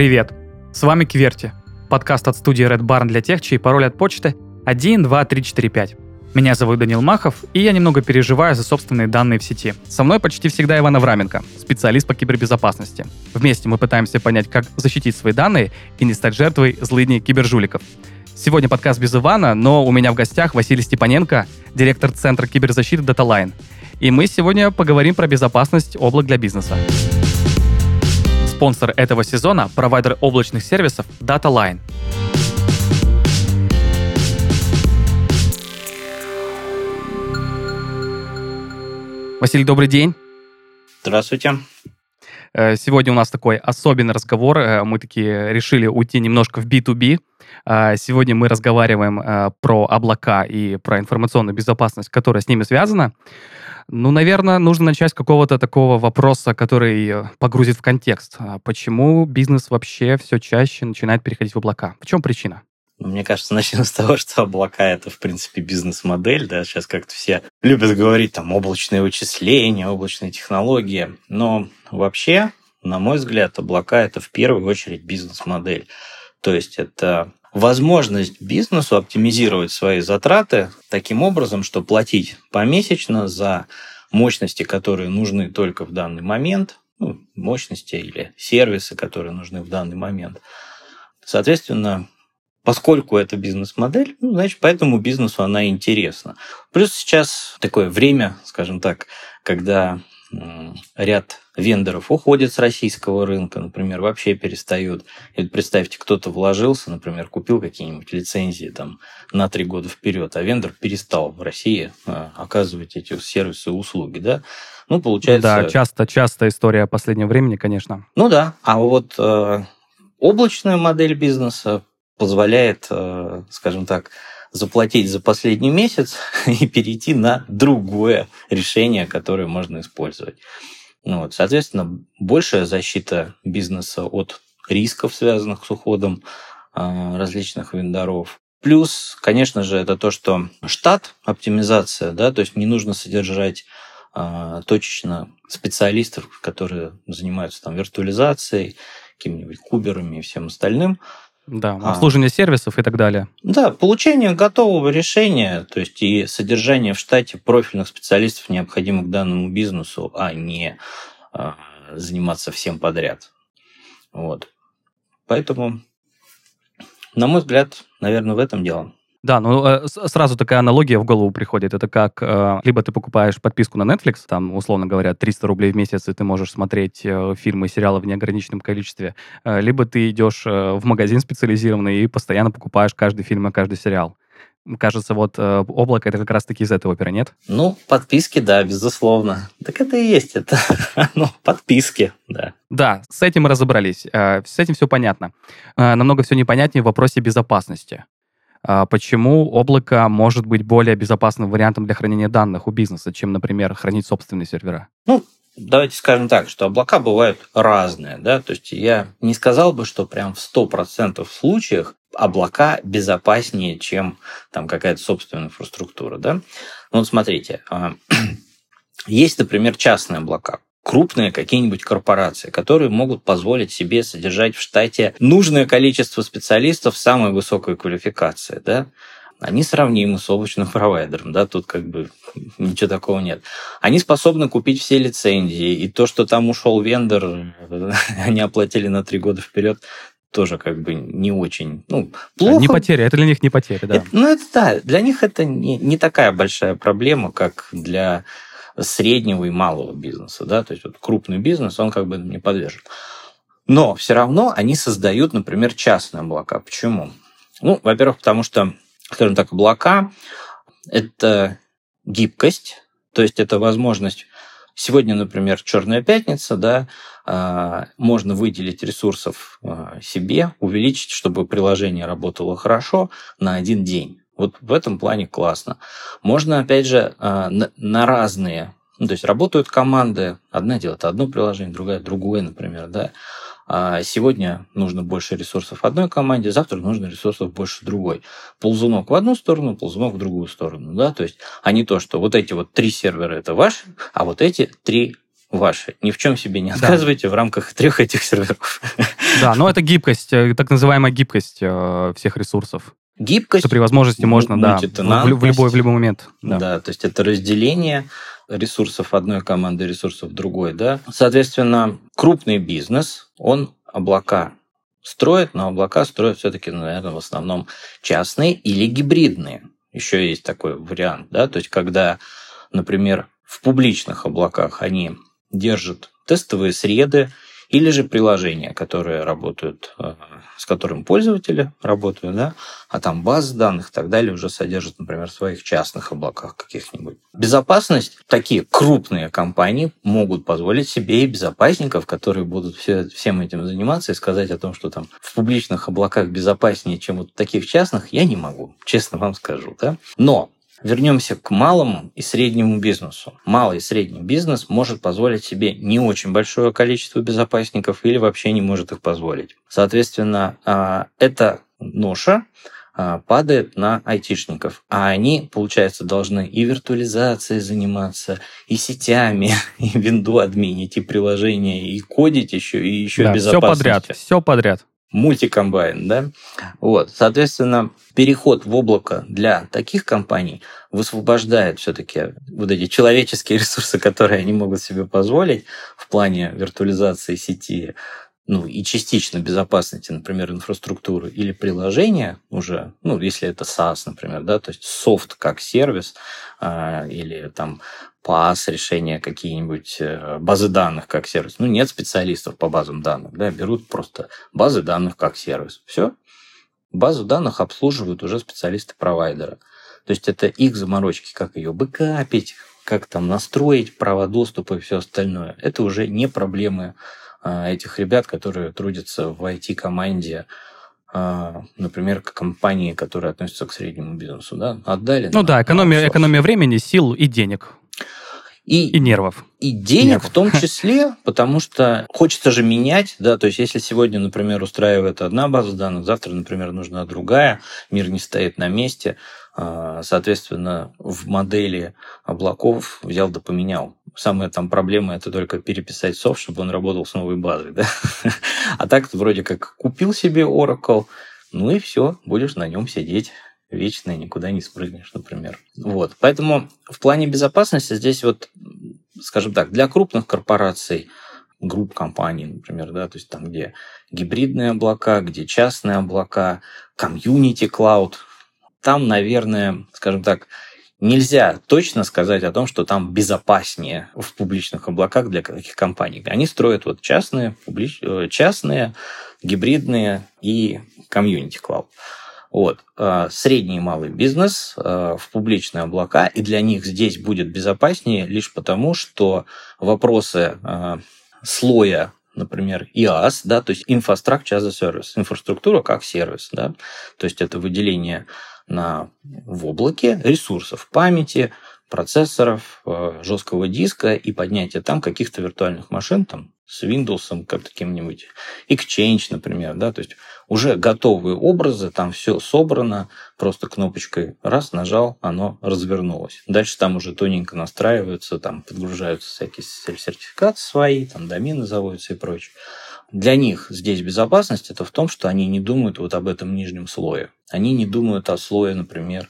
Привет! С вами Кверти, подкаст от студии Red Barn для тех, чей пароль от почты 12345. Меня зовут Данил Махов, и я немного переживаю за собственные данные в сети. Со мной почти всегда Иван Авраменко, специалист по кибербезопасности. Вместе мы пытаемся понять, как защитить свои данные и не стать жертвой злыдней кибержуликов. Сегодня подкаст без Ивана, но у меня в гостях Василий Степаненко, директор Центра киберзащиты DataLine. И мы сегодня поговорим про безопасность облак для бизнеса. Спонсор этого сезона – провайдер облачных сервисов DataLine. Василий, добрый день. Здравствуйте. Э, сегодня у нас такой особенный разговор. Э, мы такие решили уйти немножко в B2B. Э, сегодня мы разговариваем про облака и про информационную безопасность, которая с ними связана. Ну, наверное, нужно начать с какого-то такого вопроса, который погрузит в контекст. А почему бизнес вообще все чаще начинает переходить в облака? В чем причина? Ну, мне кажется, начнем с того, что облака — это, в принципе, бизнес-модель. Да? Сейчас как-то все любят говорить там облачные вычисления, облачные технологии. Но вообще, на мой взгляд, облака — это в первую очередь бизнес-модель. То есть это возможность бизнесу оптимизировать свои затраты таким образом, что платить помесячно за мощности, которые нужны только в данный момент, ну, мощности или сервисы, которые нужны в данный момент. Соответственно, Поскольку это бизнес-модель, ну, значит, поэтому бизнесу она интересна. Плюс сейчас такое время, скажем так, когда ряд вендоров уходит с российского рынка, например, вообще перестают. И представьте, кто-то вложился, например, купил какие-нибудь лицензии там на три года вперед, а вендор перестал в России а, оказывать эти сервисы и услуги, да? Ну, получается... Да, часто, часто история последнего времени, конечно. Ну да, а вот э, облачная модель бизнеса позволяет, э, скажем так, заплатить за последний месяц и перейти на другое решение, которое можно использовать. Ну, вот, соответственно, большая защита бизнеса от рисков, связанных с уходом э, различных вендоров. Плюс, конечно же, это то, что штат, оптимизация, да, то есть не нужно содержать э, точечно специалистов, которые занимаются там виртуализацией, какими-нибудь куберами и всем остальным. Да, а. обслуживание сервисов и так далее. Да, получение готового решения, то есть и содержание в штате профильных специалистов, необходимых данному бизнесу, а не а, заниматься всем подряд. Вот. Поэтому, на мой взгляд, наверное, в этом дело. Да, ну э, сразу такая аналогия в голову приходит. Это как э, либо ты покупаешь подписку на Netflix, там, условно говоря, 300 рублей в месяц, и ты можешь смотреть э, фильмы и сериалы в неограниченном количестве, либо ты идешь в магазин специализированный и постоянно покупаешь каждый фильм и каждый сериал. Кажется, вот э, облако это как раз-таки из этой оперы, нет? Ну, подписки, да, безусловно. Так это и есть, это ну, подписки, да. Да, с этим мы разобрались. Э, с этим все понятно. Э, намного все непонятнее в вопросе безопасности. А почему облако может быть более безопасным вариантом для хранения данных у бизнеса, чем, например, хранить собственные сервера? Ну, давайте скажем так, что облака бывают разные, да, то есть я не сказал бы, что прям в 100% случаях облака безопаснее, чем там какая-то собственная инфраструктура, да. Ну, вот смотрите, а, есть, например, частные облака, крупные какие-нибудь корпорации, которые могут позволить себе содержать в штате нужное количество специалистов самой высокой квалификации, да, они сравнимы с облачным провайдером, да, тут как бы ничего такого нет. Они способны купить все лицензии, и то, что там ушел вендор, они оплатили на три года вперед, тоже как бы не очень, ну, плохо. Не потеря, это для них не потеря, да. Это, ну, это да, для них это не, не такая большая проблема, как для среднего и малого бизнеса, да, то есть вот крупный бизнес, он как бы не подвержен. Но все равно они создают, например, частные облака. Почему? Ну, во-первых, потому что, скажем так, облака – это гибкость, то есть это возможность Сегодня, например, Черная пятница, да, а, можно выделить ресурсов а, себе, увеличить, чтобы приложение работало хорошо на один день. Вот в этом плане классно. Можно, опять же, а, на разные, ну, то есть работают команды, одна делает одно приложение, другая другое, например, да. А сегодня нужно больше ресурсов одной команде, завтра нужно ресурсов больше другой. Ползунок в одну сторону, ползунок в другую сторону, да, то есть, а не то, что вот эти вот три сервера это ваши, а вот эти три ваши. Ни в чем себе не отказывайте да. в рамках трех этих серверов. Да, но это гибкость, э, так называемая гибкость э, всех ресурсов. Гибкость. Что при возможности можно, да, в, в, любой, в любой момент. Да. да, то есть это разделение ресурсов одной команды, ресурсов другой, да. Соответственно, крупный бизнес, он облака строит, но облака строят все-таки, наверное, в основном частные или гибридные. Еще есть такой вариант, да, то есть когда, например, в публичных облаках они держат тестовые среды или же приложения, которые работают, э, с которым пользователи работают, да, а там базы данных и так далее уже содержат, например, в своих частных облаках каких-нибудь. Безопасность, такие крупные компании могут позволить себе и безопасников, которые будут все, всем этим заниматься и сказать о том, что там в публичных облаках безопаснее, чем вот в таких частных, я не могу, честно вам скажу, да. Но Вернемся к малому и среднему бизнесу. Малый и средний бизнес может позволить себе не очень большое количество безопасников или вообще не может их позволить. Соответственно, а, эта ноша а, падает на айтишников. А они, получается, должны и виртуализацией заниматься, и сетями, и винду админить, и приложения, и кодить еще, и еще да, безопасностью. Все подряд, все подряд мультикомбайн, да? Вот, соответственно, переход в облако для таких компаний высвобождает все-таки вот эти человеческие ресурсы, которые они могут себе позволить в плане виртуализации сети, ну, и частично безопасности, например, инфраструктуры или приложения уже, ну, если это SaaS, например, да, то есть софт как сервис, э, или там PaaS решения какие-нибудь, э, базы данных как сервис. Ну, нет специалистов по базам данных, да, берут просто базы данных как сервис. Все. Базу данных обслуживают уже специалисты провайдера. То есть это их заморочки, как ее бэкапить, как там настроить права доступа и все остальное. Это уже не проблемы а, этих ребят, которые трудятся в IT-команде, а, например, к компании, которые относятся к среднему бизнесу, да, отдали. Ну да, экономия, экономия времени, сил и денег. И, и нервов. И денег нервов. в том числе, потому что хочется же менять, да, то есть если сегодня, например, устраивает одна база данных, завтра, например, нужна другая, мир не стоит на месте, а, соответственно, в модели облаков взял да поменял. Самая там проблема это только переписать софт, чтобы он работал с новой базой. Да? А так вроде как купил себе Oracle, ну и все, будешь на нем сидеть вечно, никуда не спрыгнешь, например. Вот. Поэтому в плане безопасности здесь вот, скажем так, для крупных корпораций, групп компаний, например, да, то есть там, где гибридные облака, где частные облака, комьюнити клауд, там, наверное, скажем так, нельзя точно сказать о том, что там безопаснее в публичных облаках для каких компаний. Они строят вот частные, публич... Э, частные, гибридные и комьюнити клауд. Вот. Э, средний и малый бизнес э, в публичные облака, и для них здесь будет безопаснее лишь потому, что вопросы слоя например, IaaS, да, то есть Infrastructure as a Service, инфраструктура как сервис, да, то есть это выделение на, в облаке ресурсов памяти, процессоров, э, жесткого диска и поднятие там каких-то виртуальных машин, там, с Windows, как каким-нибудь Exchange, например, да, то есть уже готовые образы, там все собрано, просто кнопочкой раз нажал, оно развернулось. Дальше там уже тоненько настраиваются, там подгружаются всякие сертификаты свои, там домены заводятся и прочее. Для них здесь безопасность это в том, что они не думают вот об этом нижнем слое. Они не думают о слое, например,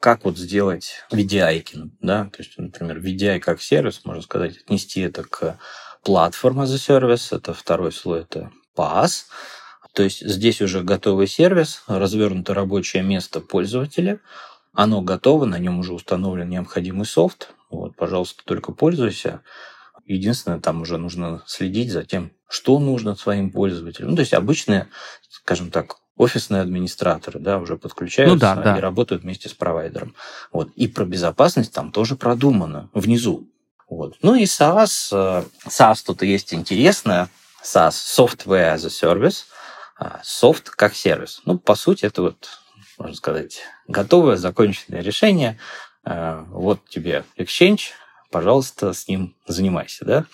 как вот сделать VDI, да, то есть, например, VDI как сервис, можно сказать, отнести это к платформа a service, это второй слой, это PaaS, то есть здесь уже готовый сервис, развернуто рабочее место пользователя, оно готово, на нем уже установлен необходимый софт, вот, пожалуйста, только пользуйся. Единственное, там уже нужно следить за тем, что нужно своим пользователям. Ну, то есть обычные, скажем так, офисные администраторы, да, уже подключаются ну, да, да. и работают вместе с провайдером. Вот. И про безопасность там тоже продумано внизу. Вот. Ну и SaaS. Э, SaaS тут есть интересное. SaaS – Software as a Service. Софт как сервис. Ну, по сути, это вот, можно сказать, готовое, законченное решение. Э, вот тебе Exchange, пожалуйста, с ним занимайся. Да?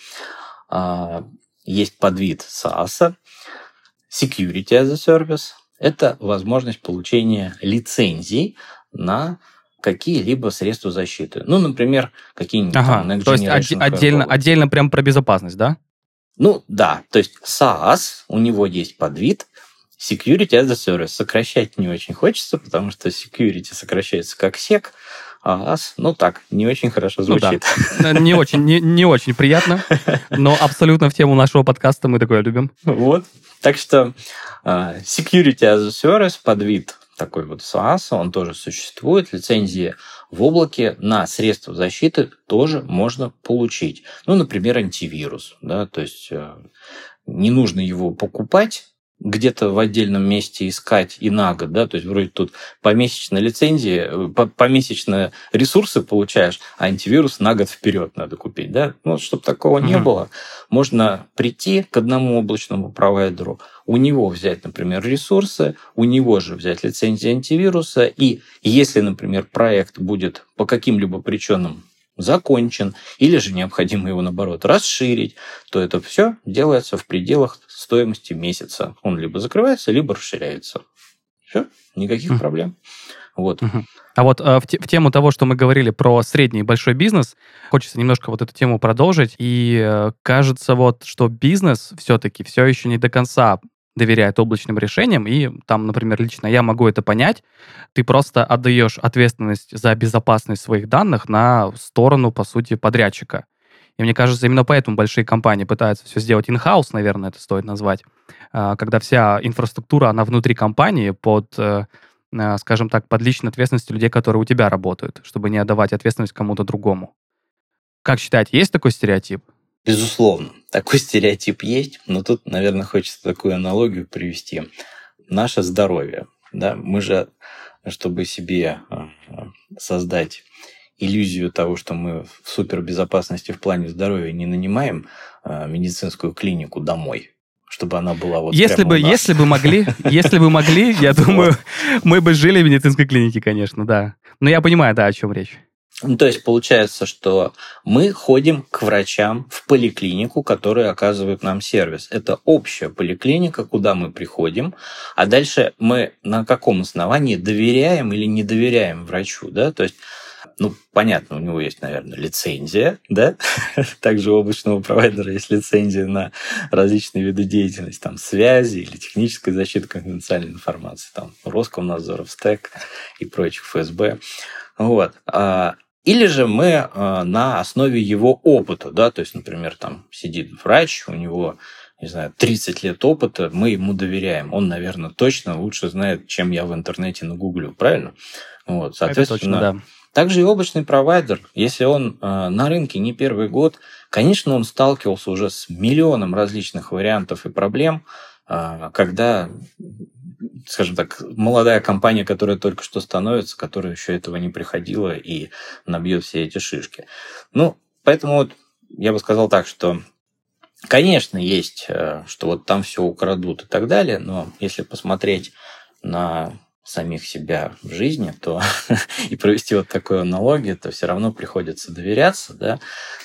А, есть подвид SaaS, Security as a Service. Это возможность получения лицензий на какие-либо средства защиты. Ну, например, какие-нибудь ага, там То есть отде- отдельно, отдельно прям про безопасность, да? Ну, да. То есть SaaS, у него есть подвид Security as a Service. Сокращать не очень хочется, потому что security сокращается как SEC, а AS, ну так, не очень хорошо звучит. Ну, да. Не очень, не, не очень приятно, но абсолютно в тему нашего подкаста мы такое любим. Вот. Так что uh, Security as a Service, подвид такой вот SaaS, он тоже существует. Лицензии в облаке на средства защиты тоже можно получить. Ну, например, антивирус. Да, то есть э, не нужно его покупать, где-то в отдельном месте искать и на год, да, то есть вроде тут помесячная лицензия, э, помесячные ресурсы получаешь, а антивирус на год вперед надо купить, да, ну, чтобы такого mm-hmm. не было, можно прийти к одному облачному провайдеру, у него взять, например, ресурсы, у него же взять лицензию антивируса, и если, например, проект будет по каким-либо причинам закончен, или же необходимо его, наоборот, расширить, то это все делается в пределах стоимости месяца. Он либо закрывается, либо расширяется. Все, никаких проблем. Вот. А вот э, в, те, в тему того, что мы говорили про средний и большой бизнес, хочется немножко вот эту тему продолжить. И э, кажется вот, что бизнес все-таки все еще не до конца доверяет облачным решениям, и там, например, лично я могу это понять, ты просто отдаешь ответственность за безопасность своих данных на сторону, по сути, подрядчика. И мне кажется, именно поэтому большие компании пытаются все сделать in-house, наверное, это стоит назвать, а, когда вся инфраструктура, она внутри компании под, э, э, скажем так, под личной ответственностью людей, которые у тебя работают, чтобы не отдавать ответственность кому-то другому. Как считаете, есть такой стереотип? Безусловно, такой стереотип есть, но тут, наверное, хочется такую аналогию привести. Наше здоровье. Да? Мы же, чтобы себе а, создать иллюзию того, что мы в супербезопасности в плане здоровья не нанимаем а, медицинскую клинику домой, чтобы она была вот если бы если бы могли если бы могли я думаю мы бы жили в медицинской клинике конечно да но я понимаю да о чем речь ну, то есть получается, что мы ходим к врачам в поликлинику, которая оказывает нам сервис. Это общая поликлиника, куда мы приходим, а дальше мы на каком основании доверяем или не доверяем врачу, да? То есть ну, понятно, у него есть, наверное, лицензия, да? Также у облачного провайдера есть лицензия на различные виды деятельности, там, связи или технической защиты конфиденциальной информации, там, Роскомнадзор, СТЭК и прочих ФСБ. Вот. А или же мы э, на основе его опыта, да, то есть, например, там сидит врач, у него, не знаю, 30 лет опыта, мы ему доверяем. Он, наверное, точно лучше знает, чем я в интернете нагуглю, правильно? Вот, соответственно, точно, да. Также и облачный провайдер, если он э, на рынке не первый год, конечно, он сталкивался уже с миллионом различных вариантов и проблем, э, когда скажем так, молодая компания, которая только что становится, которая еще этого не приходила и набьет все эти шишки. Ну, поэтому вот я бы сказал так, что Конечно, есть, э, что вот там все украдут и так далее, но если посмотреть на самих себя в жизни, то и провести вот такую аналогию, то все равно приходится доверяться, да.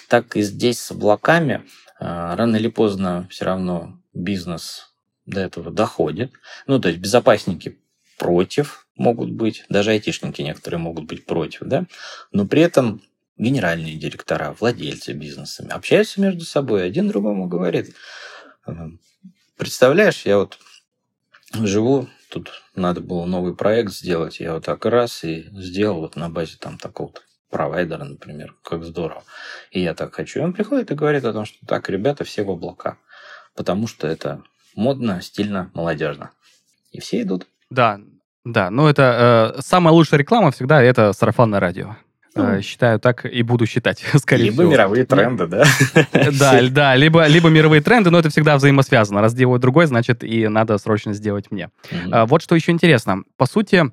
Так и здесь с облаками э, рано или поздно все равно бизнес до этого доходит. Ну, то есть безопасники против могут быть, даже айтишники некоторые могут быть против, да, но при этом генеральные директора, владельцы бизнесами общаются между собой, один другому говорит, представляешь, я вот живу, тут надо было новый проект сделать, я вот так раз и сделал вот на базе там такого-то провайдера, например, как здорово. И я так хочу. И он приходит и говорит о том, что так, ребята, все в облака. Потому что это модно, стильно, молодежно. И все идут. Да, да. Ну, это э, самая лучшая реклама всегда это сарафанное радио. Ну, Считаю так и буду считать, скорее либо всего. Либо мировые тренды, да? Да, да, либо, либо мировые тренды, но это всегда взаимосвязано. Раз делаю другой, значит, и надо срочно сделать мне. Угу. Вот что еще интересно. По сути,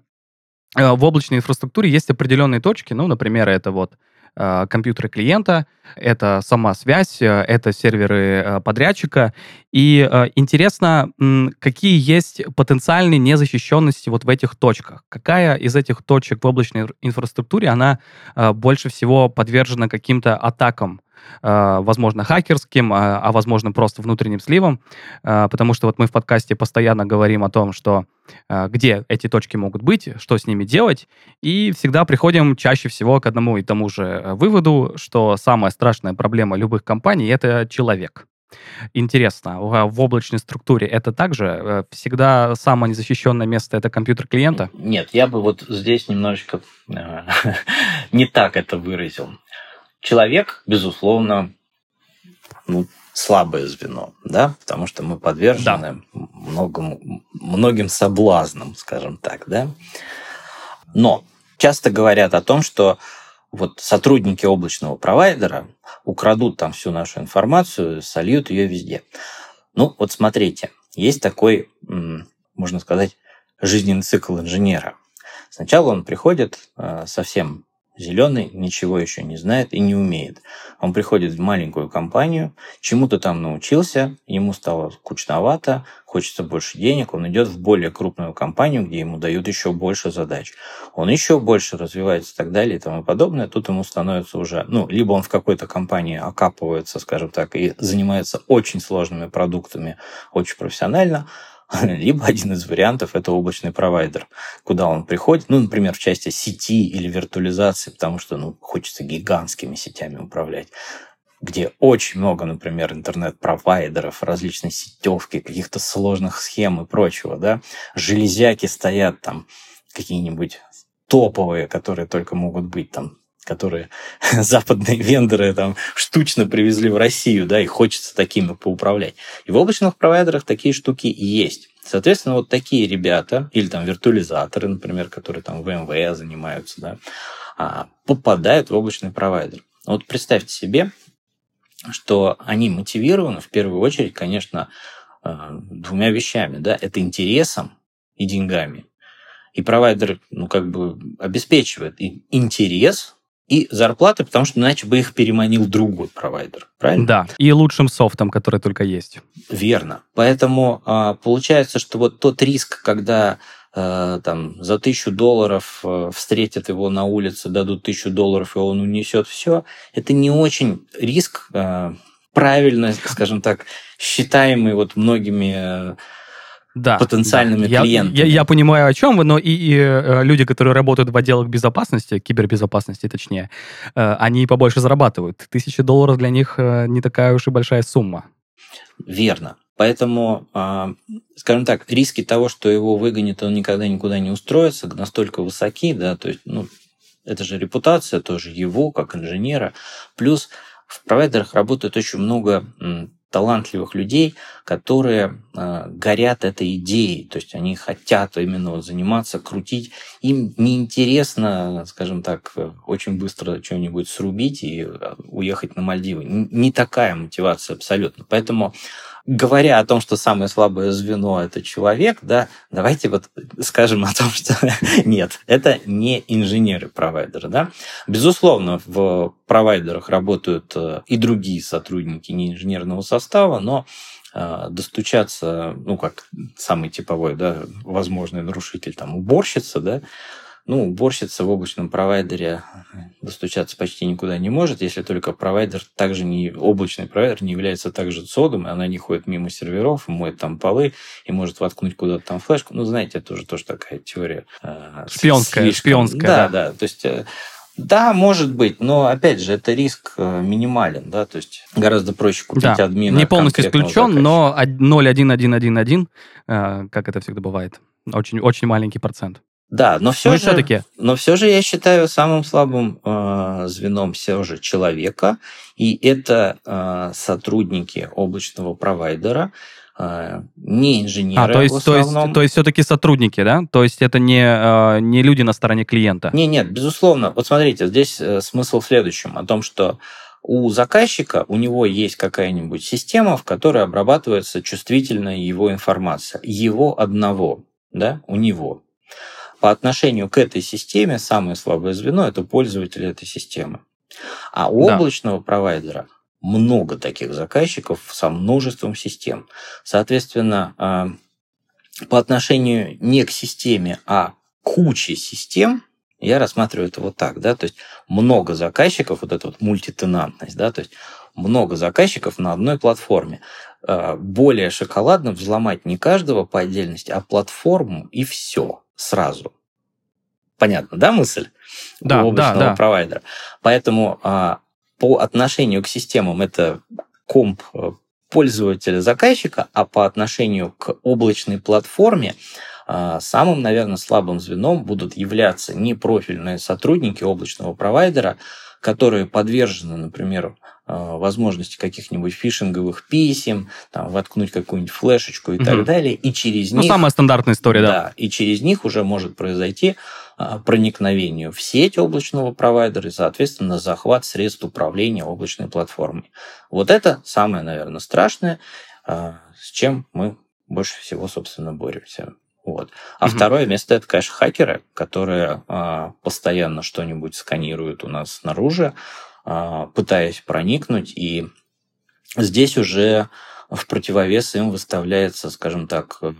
э, в облачной инфраструктуре есть определенные точки, ну, например, это вот Э, компьютеры клиента, это сама связь, э, это серверы э, подрядчика. И интересно, какие есть потенциальные незащищенности вот в этих точках? Какая из этих точек в облачной инфраструктуре, она больше всего подвержена каким-то атакам э, возможно, хакерским, а, а возможно, просто внутренним сливом, э, потому что вот мы в подкасте постоянно говорим о том, что э, где эти точки могут быть, что с ними делать, и всегда приходим чаще всего к одному и тому же выводу, что самая страшная проблема любых компаний — это человек. Интересно, в облачной структуре это также э, всегда самое незащищенное место это компьютер клиента? Нет, я бы вот здесь немножечко э, не так это выразил. Человек, безусловно, ну, слабое звено, да, потому что мы подвержены да. многим, многим соблазнам, скажем так, да. Но часто говорят о том, что вот сотрудники облачного провайдера украдут там всю нашу информацию, сольют ее везде. Ну, вот смотрите, есть такой, можно сказать, жизненный цикл инженера. Сначала он приходит э, совсем Зеленый ничего еще не знает и не умеет. Он приходит в маленькую компанию, чему-то там научился, ему стало скучновато, хочется больше денег, он идет в более крупную компанию, где ему дают еще больше задач. Он еще больше развивается и так далее и тому подобное. Тут ему становится уже, ну, либо он в какой-то компании окапывается, скажем так, и занимается очень сложными продуктами очень профессионально, либо один из вариантов – это облачный провайдер, куда он приходит, ну, например, в части сети или виртуализации, потому что ну, хочется гигантскими сетями управлять где очень много, например, интернет-провайдеров, различной сетевки, каких-то сложных схем и прочего, да, железяки стоят там, какие-нибудь топовые, которые только могут быть там которые западные вендоры там штучно привезли в Россию, да, и хочется такими поуправлять. И в облачных провайдерах такие штуки есть. Соответственно, вот такие ребята, или там виртуализаторы, например, которые там в МВ занимаются, да, а, попадают в облачный провайдер. Вот представьте себе, что они мотивированы в первую очередь, конечно, а, двумя вещами. Да? Это интересом и деньгами. И провайдер, ну, как бы обеспечивает интерес и зарплаты, потому что иначе бы их переманил другой провайдер. Правильно? Да, и лучшим софтом, который только есть. Верно. Поэтому а, получается, что вот тот риск, когда а, там за тысячу долларов а, встретят его на улице, дадут тысячу долларов, и он унесет все, это не очень риск правильно, скажем так, считаемый вот многими да, потенциальными да. клиентами. Я, я, я понимаю, о чем вы, но и, и э, люди, которые работают в отделах безопасности, кибербезопасности точнее, э, они побольше зарабатывают. Тысяча долларов для них э, не такая уж и большая сумма. Верно. Поэтому, э, скажем так, риски того, что его выгонят, он никогда никуда не устроится, настолько высоки, да, то есть, ну, это же репутация тоже его, как инженера. Плюс в провайдерах работает очень много талантливых людей, которые э, горят этой идеей, то есть они хотят именно вот заниматься, крутить. Им неинтересно, скажем так, очень быстро что-нибудь срубить и э, уехать на Мальдивы. Не такая мотивация абсолютно. Поэтому говоря о том, что самое слабое звено это человек, да, давайте вот скажем о том, что нет, это не инженеры-провайдеры, да. Безусловно, в провайдерах работают э, и другие сотрудники не инженерного состава, но э, достучаться, ну, как самый типовой, да, возможный нарушитель, там, уборщица, да, ну, уборщица в облачном провайдере достучаться почти никуда не может, если только провайдер также не, облачный провайдер не является также цодом, и она не ходит мимо серверов, моет там полы и может воткнуть куда-то там флешку. Ну, знаете, это уже тоже такая теория. Э, шпионская, слишком... шпионская. Да, да, да. То есть э, да, может быть, но опять же, это риск э, минимален, да, то есть гораздо проще купить да. админа. Не полностью исключен, но 0,1111, как это всегда бывает, очень, очень маленький процент. Да, но все, ну, же, все-таки. но все же я считаю самым слабым э, звеном все же человека, и это э, сотрудники облачного провайдера, э, не инженеры. А, то есть, то есть, то есть все-таки сотрудники, да? То есть это не, э, не люди на стороне клиента? Не, нет, безусловно. Вот смотрите, здесь э, смысл в следующем, о том, что у заказчика, у него есть какая-нибудь система, в которой обрабатывается чувствительная его информация. Его одного, да, у него по отношению к этой системе самое слабое звено – это пользователи этой системы. А у да. облачного провайдера много таких заказчиков со множеством систем. Соответственно, а, по отношению не к системе, а к куче систем, я рассматриваю это вот так, да, то есть много заказчиков, вот эта вот мультитенантность, да, то есть много заказчиков на одной платформе. А, более шоколадно взломать не каждого по отдельности, а платформу и все сразу. Понятно, да, мысль? Да, У да, да. провайдера. Поэтому а, по отношению к системам это комп э, пользователя-заказчика, а по отношению к облачной платформе а, самым, наверное, слабым звеном будут являться непрофильные сотрудники облачного провайдера, которые подвержены, например, а, возможности каких-нибудь фишинговых писем, там, воткнуть какую-нибудь флешечку и угу. так далее, и через ну, них... самая стандартная история, да. Да, и через них уже может произойти а, проникновение в сеть облачного провайдера и, соответственно, захват средств управления облачной платформой. Вот это самое, наверное, страшное, с чем мы больше всего, собственно, боремся. Вот. А угу. второе место это, конечно, хакеры, которые а, постоянно что-нибудь сканируют у нас снаружи, а, пытаясь проникнуть. И здесь уже в противовес им выставляется, скажем так, э,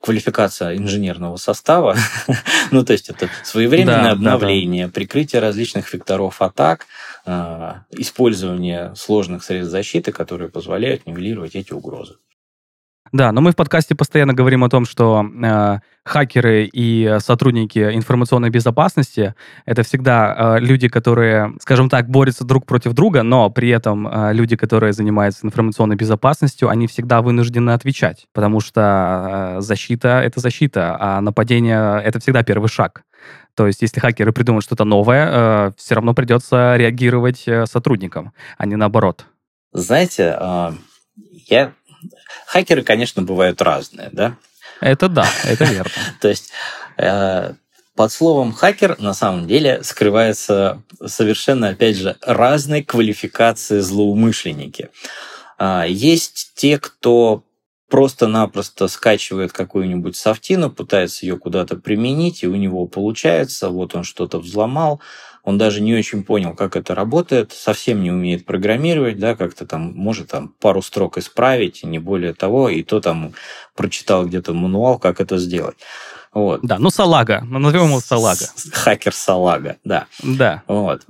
квалификация инженерного состава. ну, то есть это своевременное да, обновление, да, да. прикрытие различных векторов атак, э, использование сложных средств защиты, которые позволяют нивелировать эти угрозы. Да, но мы в подкасте постоянно говорим о том, что э, хакеры и сотрудники информационной безопасности это всегда э, люди, которые, скажем так, борются друг против друга, но при этом э, люди, которые занимаются информационной безопасностью, они всегда вынуждены отвечать, потому что э, защита это защита, а нападение это всегда первый шаг. То есть, если хакеры придумают что-то новое, э, все равно придется реагировать э, сотрудникам, а не наоборот. Знаете, э, я Хакеры, конечно, бывают разные, да? Это да, это верно. То есть э, под словом хакер на самом деле скрывается совершенно, опять же, разной квалификации злоумышленники. А, есть те, кто просто-напросто скачивает какую-нибудь софтину, пытается ее куда-то применить, и у него получается, вот он что-то взломал, он даже не очень понял, как это работает, совсем не умеет программировать, да, как-то там может там пару строк исправить, не более того, и то там прочитал где-то мануал, как это сделать. Вот. Да, ну салага, ну, назовем его салага. Хакер салага, да. Да. Вот.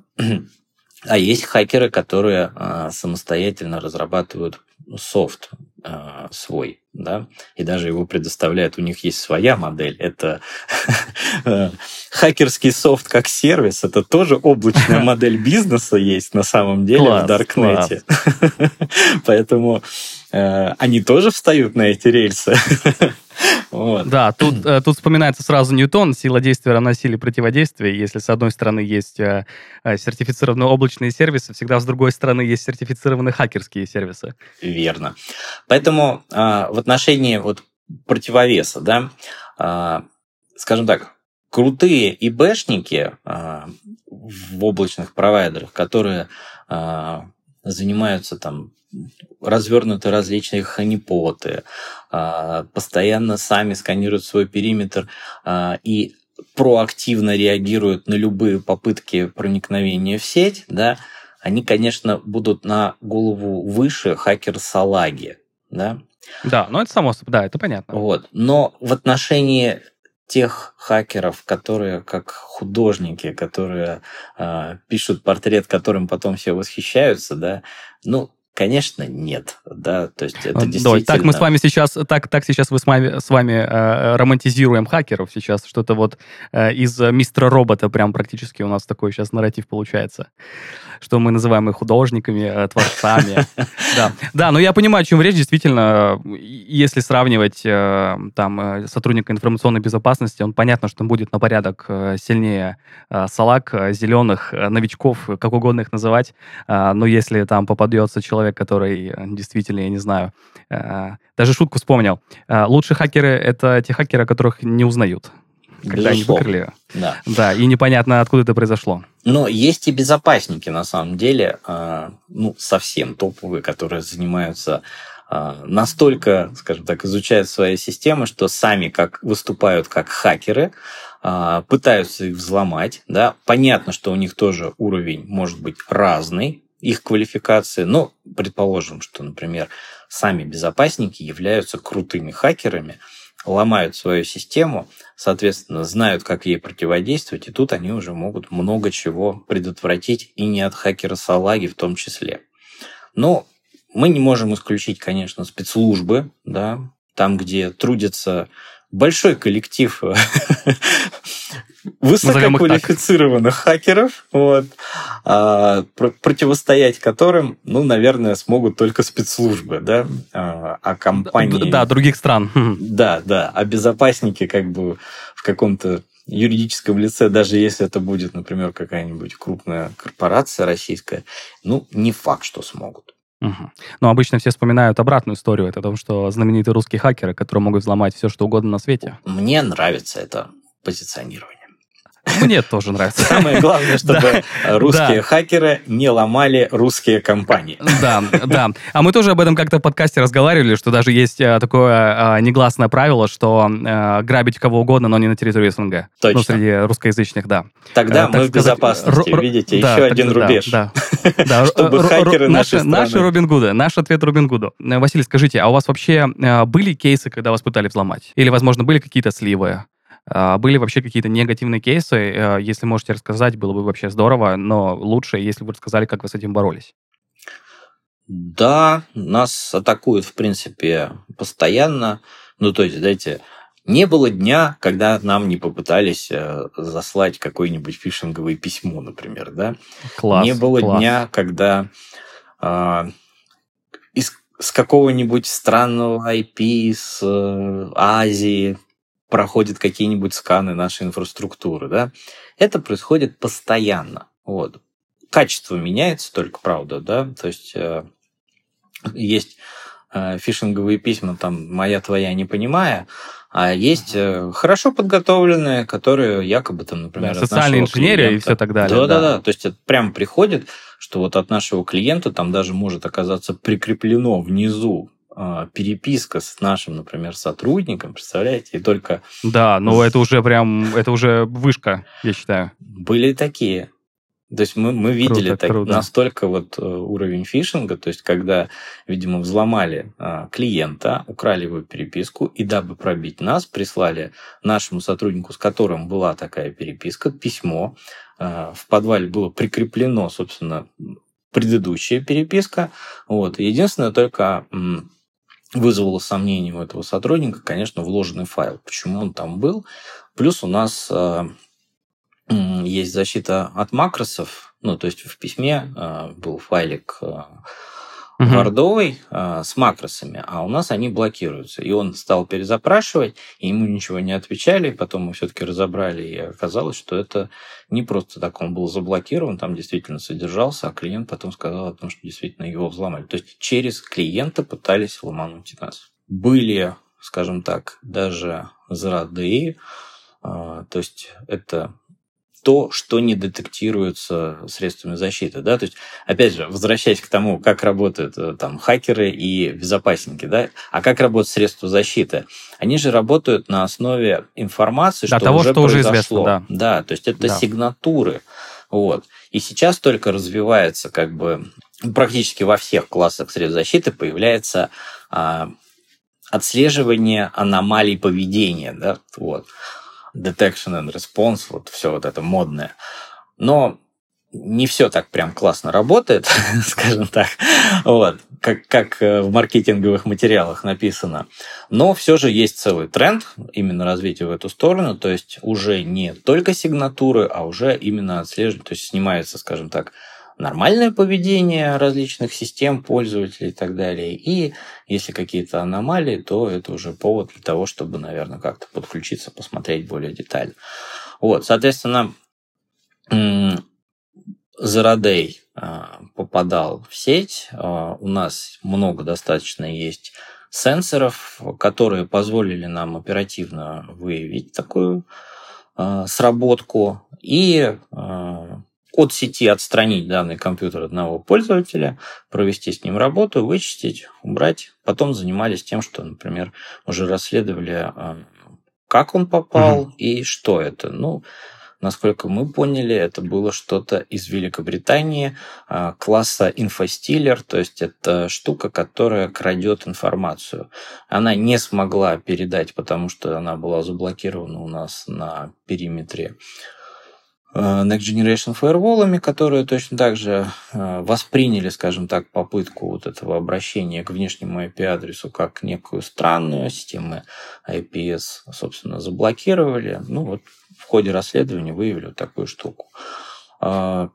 А есть хакеры, которые а, самостоятельно разрабатывают софт а, свой, да, и даже его предоставляют. У них есть своя модель. Это э, хакерский софт как сервис. Это тоже облачная модель бизнеса есть на самом деле класс, в Даркнете. Поэтому э, они тоже встают на эти рельсы. Вот. Да, тут, э, тут вспоминается сразу Ньютон, сила действия равна силе противодействия. Если с одной стороны есть э, э, сертифицированные облачные сервисы, всегда с другой стороны есть сертифицированные хакерские сервисы. Верно. Поэтому в отношении вот противовеса, да, скажем так, крутые ИБшники в облачных провайдерах, которые занимаются там развернуты различные ханипоты, а, постоянно сами сканируют свой периметр а, и проактивно реагируют на любые попытки проникновения в сеть, да, они, конечно, будут на голову выше хакер-салаги, да. Да, ну это само собой, да, это понятно. Вот. Но в отношении тех хакеров, которые как художники, которые э, пишут портрет, которым потом все восхищаются, да, ну, Конечно, нет, да, то есть это действительно... так мы с вами сейчас, так, так сейчас мы с вами, с вами э, романтизируем хакеров сейчас, что-то вот э, из мистера робота прям практически у нас такой сейчас нарратив получается, что мы называем их художниками, э, творцами. Да, да, но я понимаю, о чем речь, действительно, если сравнивать э, там э, сотрудника информационной безопасности, он понятно, что он будет на порядок сильнее салак, зеленых, новичков, как угодно их называть, но если там попадется человек, который действительно, я не знаю, даже шутку вспомнил. Лучшие хакеры — это те хакеры, которых не узнают. Когда они выкрыли. Да. да, и непонятно, откуда это произошло. Но есть и безопасники, на самом деле, ну, совсем топовые, которые занимаются настолько, скажем так, изучают свои системы, что сами как выступают как хакеры, пытаются их взломать, да, понятно, что у них тоже уровень может быть разный, их квалификации. Но предположим, что, например, сами безопасники являются крутыми хакерами, ломают свою систему, соответственно, знают, как ей противодействовать, и тут они уже могут много чего предотвратить, и не от хакера салаги в том числе. Но мы не можем исключить, конечно, спецслужбы, да, там, где трудятся большой коллектив высококвалифицированных хакеров, вот, а, противостоять которым, ну, наверное, смогут только спецслужбы, да, а, а компании... Да, других стран. Да, да, а безопасники как бы в каком-то юридическом лице, даже если это будет, например, какая-нибудь крупная корпорация российская, ну, не факт, что смогут. Угу. Но обычно все вспоминают обратную историю, это о том, что знаменитые русские хакеры, которые могут взломать все, что угодно на свете. Мне нравится это позиционирование. Мне тоже нравится. Самое главное, чтобы русские хакеры не ломали русские компании. Да, да. А мы тоже об этом как-то в подкасте разговаривали, что даже есть э, такое э, негласное правило, что э, грабить кого угодно, но не на территории СНГ. Точно. Ну, среди русскоязычных, да. Тогда мы в безопасности, видите, еще один рубеж. Чтобы хакеры наши Наши Робин Гуды, наш ответ Робин Гуду. Василий, скажите, а у вас вообще были кейсы, когда вас пытались взломать? Или, возможно, были какие-то сливы? А, были вообще какие-то негативные кейсы? Э, если можете рассказать, было бы вообще здорово, но лучше, если бы рассказали, как вы с этим боролись. Да, нас атакуют, в принципе, постоянно. Ну, то есть, знаете, не было дня, когда нам не попытались э, заслать какое-нибудь фишинговое письмо, например, да? Класс, не было класс. дня, когда э, из, с какого-нибудь странного IP, с э, Азии, проходят какие-нибудь сканы нашей инфраструктуры, да, это происходит постоянно. Вот. Качество меняется только, правда, да, то есть э, есть э, фишинговые письма, там, моя, твоя, не понимая, а есть э, хорошо подготовленные, которые якобы там, например, да, социальная инженерия клиента. и все так далее. Да, да, да. То есть это прямо приходит, что вот от нашего клиента там даже может оказаться прикреплено внизу переписка с нашим, например, сотрудником, представляете, и только... Да, но это уже прям, это уже вышка, я считаю. Были такие. То есть мы, мы видели круто, так, круто. настолько вот э, уровень фишинга, то есть когда, видимо, взломали а, клиента, украли его переписку, и дабы пробить нас, прислали нашему сотруднику, с которым была такая переписка, письмо. А, в подвале было прикреплено, собственно, предыдущая переписка. Вот. Единственное только вызвало сомнение у этого сотрудника, конечно, вложенный файл. Почему он там был? Плюс у нас э, есть защита от макросов. Ну, то есть в письме э, был файлик э, угу. вардовый э, с макросами, а у нас они блокируются. И он стал перезапрашивать, и ему ничего не отвечали, потом мы все-таки разобрали, и оказалось, что это не просто так он был заблокирован, там действительно содержался, а клиент потом сказал о том, что действительно его взломали. То есть через клиента пытались ломануть нас. Были, скажем так, даже зрадые, то есть это то, что не детектируется средствами защиты. Да? То есть, опять же, возвращаясь к тому, как работают э, там, хакеры и безопасники, да? а как работают средства защиты. Они же работают на основе информации, да, что того, уже что произошло. уже известно. Да. да, то есть это да. сигнатуры. Вот. И сейчас только развивается как бы практически во всех классах средств защиты появляется а, отслеживание аномалий поведения. Да? Вот detection and response, вот все вот это модное. Но не все так прям классно работает, скажем так, вот, как, как э, в маркетинговых материалах написано. Но все же есть целый тренд именно развития в эту сторону, то есть уже не только сигнатуры, а уже именно отслеживание, то есть снимается, скажем так, нормальное поведение различных систем пользователей и так далее. И если какие-то аномалии, то это уже повод для того, чтобы, наверное, как-то подключиться, посмотреть более детально. Вот, соответственно, Зарадей а, попадал в сеть. А, у нас много достаточно есть сенсоров, которые позволили нам оперативно выявить такую а, сработку и от сети отстранить данный компьютер одного пользователя, провести с ним работу, вычистить, убрать. Потом занимались тем, что, например, уже расследовали, а, как он попал угу. и что это. Ну, Насколько мы поняли, это было что-то из Великобритании а, класса инфостилер, то есть это штука, которая крадет информацию. Она не смогла передать, потому что она была заблокирована у нас на периметре Next Generation Firewall, которые точно так же э, восприняли, скажем так, попытку вот этого обращения к внешнему IP-адресу как некую странную систему IPS, собственно, заблокировали. Ну вот в ходе расследования выявили такую штуку. А,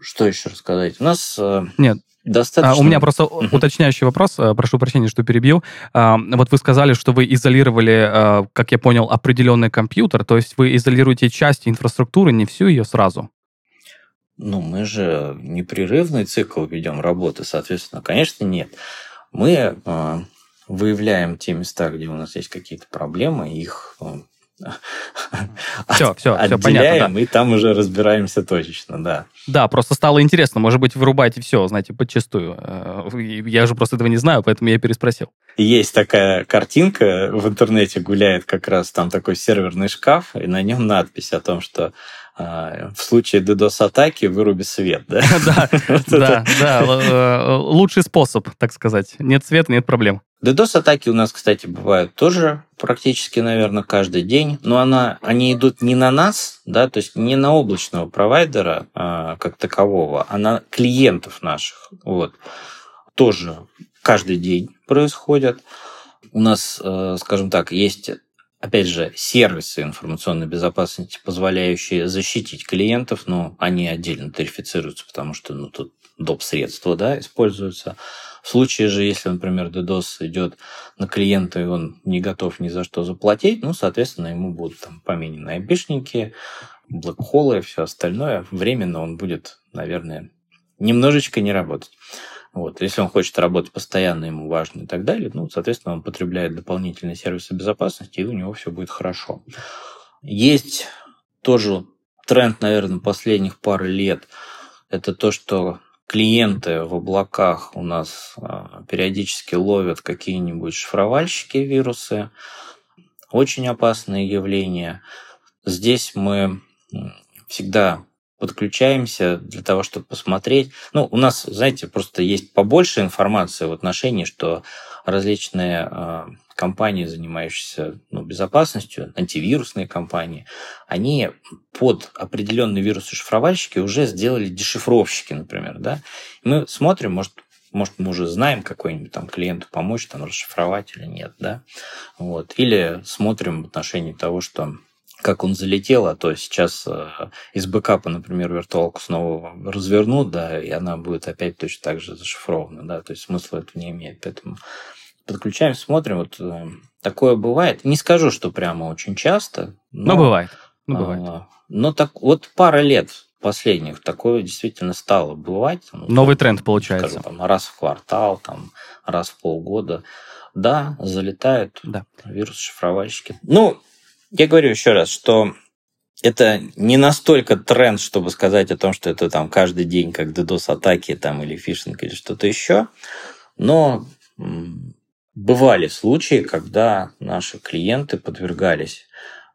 что еще рассказать? У нас... Э, Нет, Достаточно. А, у меня просто uh-huh. уточняющий вопрос, э, прошу прощения, что перебью. А, вот вы сказали, что вы изолировали, а, как я понял, определенный компьютер, то есть вы изолируете часть инфраструктуры, не всю ее сразу? Ну, мы же непрерывный цикл ведем работы, соответственно, конечно, нет. Мы выявляем те места, где у нас есть какие-то проблемы, их все, все, все понятно. Да. И там уже разбираемся точечно, да. Да, просто стало интересно. Может быть, вырубаете все, знаете, подчастую. Э, я же просто этого не знаю, поэтому я переспросил. Есть такая картинка в интернете гуляет как раз там такой серверный шкаф, и на нем надпись о том, что а, в случае DDoS-атаки выруби свет, да? Да, да, да. Э, лучший способ, так сказать. Нет света, нет проблем. DDoS-атаки у нас, кстати, бывают тоже практически, наверное, каждый день, но она, они идут не на нас, да, то есть не на облачного провайдера а, как такового, а на клиентов наших. Вот. Тоже каждый день происходят. У нас, э, скажем так, есть опять же, сервисы информационной безопасности, позволяющие защитить клиентов, но они отдельно тарифицируются, потому что ну, тут доп. средства да, используются. В случае же, если, например, DDoS идет на клиента, и он не готов ни за что заплатить, ну, соответственно, ему будут там поменены айбишники, блэкхоллы и все остальное. Временно он будет, наверное, немножечко не работать. Вот. Если он хочет работать постоянно, ему важно и так далее, ну, соответственно, он потребляет дополнительные сервисы безопасности, и у него все будет хорошо. Есть тоже тренд, наверное, последних пары лет. Это то, что клиенты в облаках у нас а, периодически ловят какие-нибудь шифровальщики вирусы. Очень опасное явление. Здесь мы всегда подключаемся для того, чтобы посмотреть. Ну, у нас, знаете, просто есть побольше информации в отношении, что различные э, компании, занимающиеся ну, безопасностью, антивирусные компании, они под определенные вирусы шифровальщики уже сделали дешифровщики, например, да. Мы смотрим, может, может, мы уже знаем какой-нибудь там клиенту помочь там расшифровать или нет, да. Вот. Или смотрим в отношении того, что как он залетел, а то сейчас э, из бэкапа, например, виртуалку снова развернут, да, и она будет опять точно так же зашифрована, да, то есть смысла это не имеет. Поэтому подключаем, смотрим, вот э, такое бывает. Не скажу, что прямо очень часто. Но, но бывает. Ну, бывает. А, но так вот пара лет последних такое действительно стало бывать. Ну, Новый тренд получается. Скажу, там, раз в квартал, там, раз в полгода. Да, залетают да. вирус-шифровальщики. Ну, я говорю еще раз, что это не настолько тренд, чтобы сказать о том, что это там каждый день как DDoS-атаки там, или фишинг или что-то еще, но бывали случаи, когда наши клиенты подвергались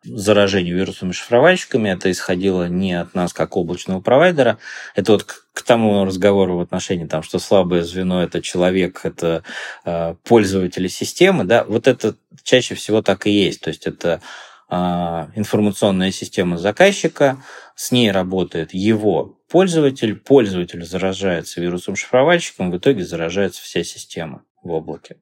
заражению вирусными шифровальщиками. Это исходило не от нас, как облачного провайдера. Это вот к, к тому разговору в отношении, там, что слабое звено – это человек, это э, пользователи системы. Да? Вот это чаще всего так и есть. То есть это информационная система заказчика, с ней работает его пользователь, пользователь заражается вирусом-шифровальщиком, в итоге заражается вся система в облаке.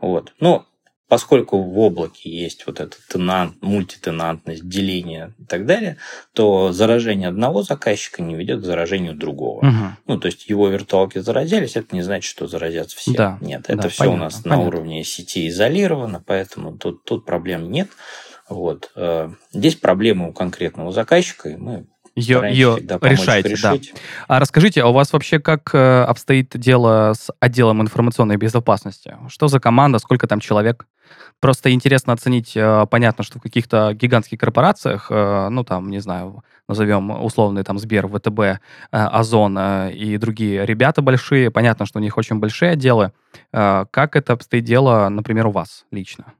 Вот. Но поскольку в облаке есть вот эта тенант, мультитенантность, деление и так далее, то заражение одного заказчика не ведет к заражению другого. Угу. Ну, то есть его виртуалки заразились, это не значит, что заразятся все. Да, Нет, это да, все понятно, у нас понятно. на уровне сети изолировано, поэтому тут, тут проблем нет. Вот. Э, здесь проблема у конкретного заказчика, и мы ее, ее решаете, да. А расскажите, а у вас вообще как э, обстоит дело с отделом информационной безопасности? Что за команда, сколько там человек? Просто интересно оценить, э, понятно, что в каких-то гигантских корпорациях, ну там, не знаю, назовем условные там Сбер, ВТБ, Озон и другие ребята большие, понятно, что у них очень большие отделы. Как это обстоит дело, например, у вас лично?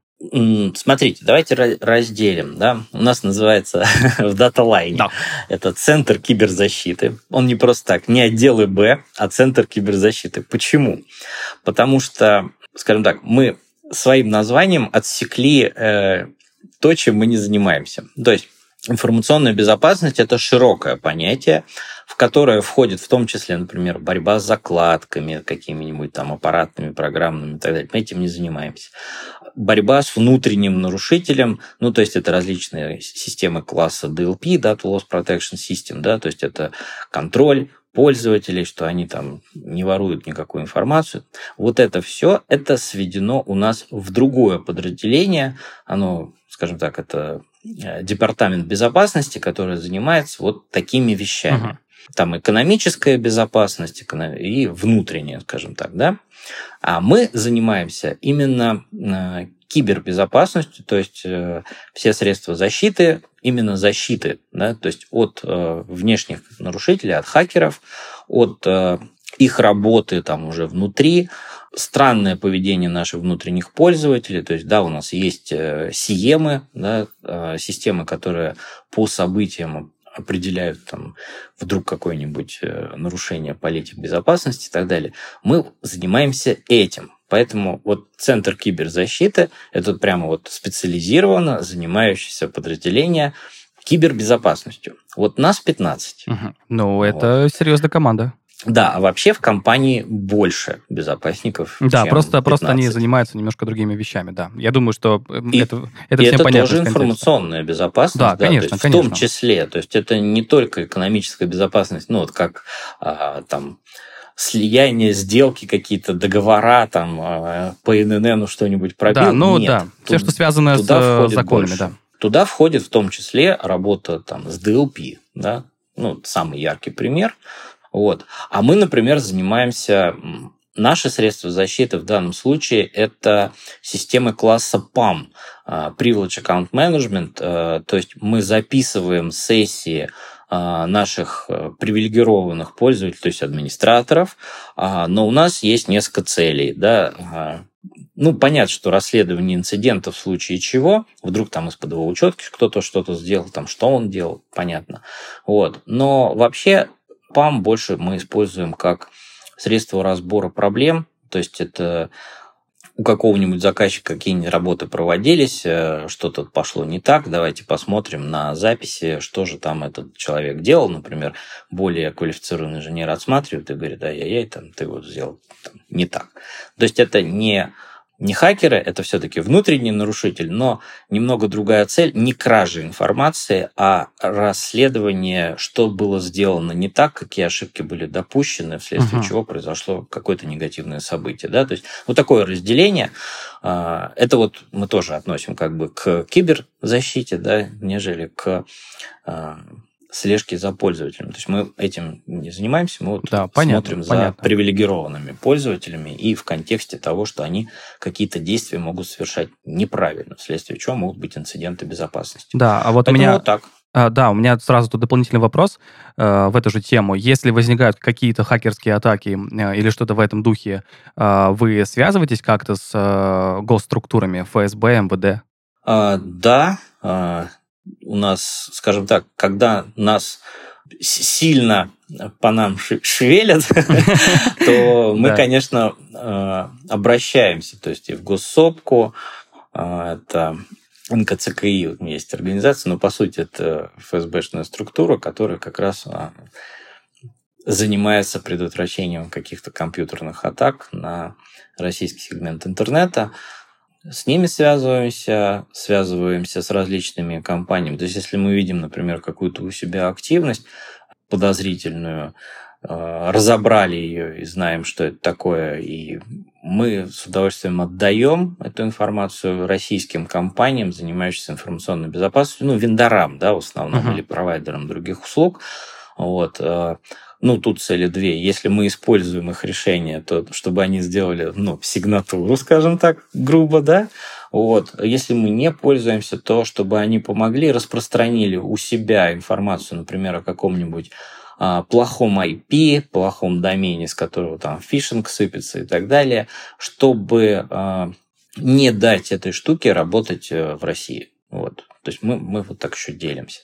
Смотрите, давайте разделим. Да? У нас называется в DataLine. Да. Это Центр киберзащиты. Он не просто так, не отдел ИБ, а Центр киберзащиты. Почему? Потому что, скажем так, мы своим названием отсекли э, то, чем мы не занимаемся. То есть информационная безопасность – это широкое понятие, в которое входит в том числе, например, борьба с закладками какими-нибудь там аппаратными, программными и так далее. Мы этим не занимаемся. Борьба с внутренним нарушителем, ну, то есть это различные системы класса DLP, Data Loss Protection System, да, то есть это контроль пользователей, что они там не воруют никакую информацию. Вот это все, это сведено у нас в другое подразделение. Оно, скажем так, это э, департамент безопасности, который занимается вот такими вещами. Uh-huh. Там экономическая безопасность и внутренняя, скажем так, да. А мы занимаемся именно э, кибербезопасностью, то есть э, все средства защиты, именно защиты, да, то есть от э, внешних нарушителей, от хакеров, от э, их работы там уже внутри, странное поведение наших внутренних пользователей. То есть, да, у нас есть сиемы, да, системы, которые по событиям определяют там вдруг какое-нибудь нарушение политик безопасности и так далее. Мы занимаемся этим. Поэтому вот Центр киберзащиты – это прямо вот специализированно занимающееся подразделение кибербезопасностью. Вот нас 15. Угу. Ну, это вот. серьезная команда. Да, а вообще в компании больше безопасников. Да, просто, 15. просто они занимаются немножко другими вещами, да. Я думаю, что и, это, это и всем это понятно. тоже информационная безопасность. Да, да конечно, есть, конечно. В том числе. То есть это не только экономическая безопасность, ну вот как а, там слияние, сделки какие-то, договора там а, по ИНН что-нибудь пробил. Да, ну Нет, да, тут, все, что связано с э, законами, больше. да. Туда входит в том числе работа там с DLP, да, ну, самый яркий пример. Вот. А мы, например, занимаемся Наши средства защиты в данном случае это системы класса PAM, а, Privilege Account Management, э, то есть мы записываем сессии а, наших э, привилегированных пользователей, то есть администраторов, а, но у нас есть несколько целей. Да? А, ну, понятно, что расследование инцидента в случае чего, вдруг там из-под его учетки кто-то что-то сделал, там что он делал, понятно. Вот. Но вообще PAM больше мы используем как средство разбора проблем, то есть это у какого-нибудь заказчика какие-нибудь работы проводились, э, что-то пошло не так, давайте посмотрим на записи, что же там этот человек делал, например, более квалифицированный инженер отсматривает и говорит, ай-яй-яй, там, ты вот сделал там, не так. То есть это не не хакеры, это все-таки внутренний нарушитель, но немного другая цель, не кража информации, а расследование, что было сделано не так, какие ошибки были допущены, вследствие uh-huh. чего произошло какое-то негативное событие. Да? То есть вот такое разделение, а, это вот мы тоже относим как бы к киберзащите, да, нежели к а, слежки за пользователем. То есть мы этим не занимаемся, мы вот да, понятно, смотрим понятно. за привилегированными пользователями и в контексте того, что они какие-то действия могут совершать неправильно, вследствие чего могут быть инциденты безопасности. Да, а вот Поэтому у меня... вот так. А, да, у меня сразу тут дополнительный вопрос э, в эту же тему. Если возникают какие-то хакерские атаки э, или что-то в этом духе, э, вы связываетесь как-то с э, госструктурами ФСБ, МВД? А, да, а, у нас, скажем так, когда нас сильно по нам шевелят, то мы, конечно, э, обращаемся, то есть и в госсопку, э, это НКЦКИ есть организация, но по сути это ФСБшная структура, которая как раз э, занимается предотвращением каких-то компьютерных атак на российский сегмент интернета. С ними связываемся, связываемся с различными компаниями. То есть, если мы видим, например, какую-то у себя активность подозрительную, э, разобрали ее и знаем, что это такое, и мы с удовольствием отдаем эту информацию российским компаниям, занимающимся информационной безопасностью, ну, вендорам, да, в основном, uh-huh. или провайдерам других услуг. Вот. Ну, тут цели две. Если мы используем их решение, то чтобы они сделали, ну, сигнатуру, скажем так, грубо, да, вот. Если мы не пользуемся, то чтобы они помогли, распространили у себя информацию, например, о каком-нибудь а, плохом IP, плохом домене, с которого там фишинг сыпется и так далее, чтобы а, не дать этой штуке работать э, в России. Вот. То есть мы, мы вот так еще делимся.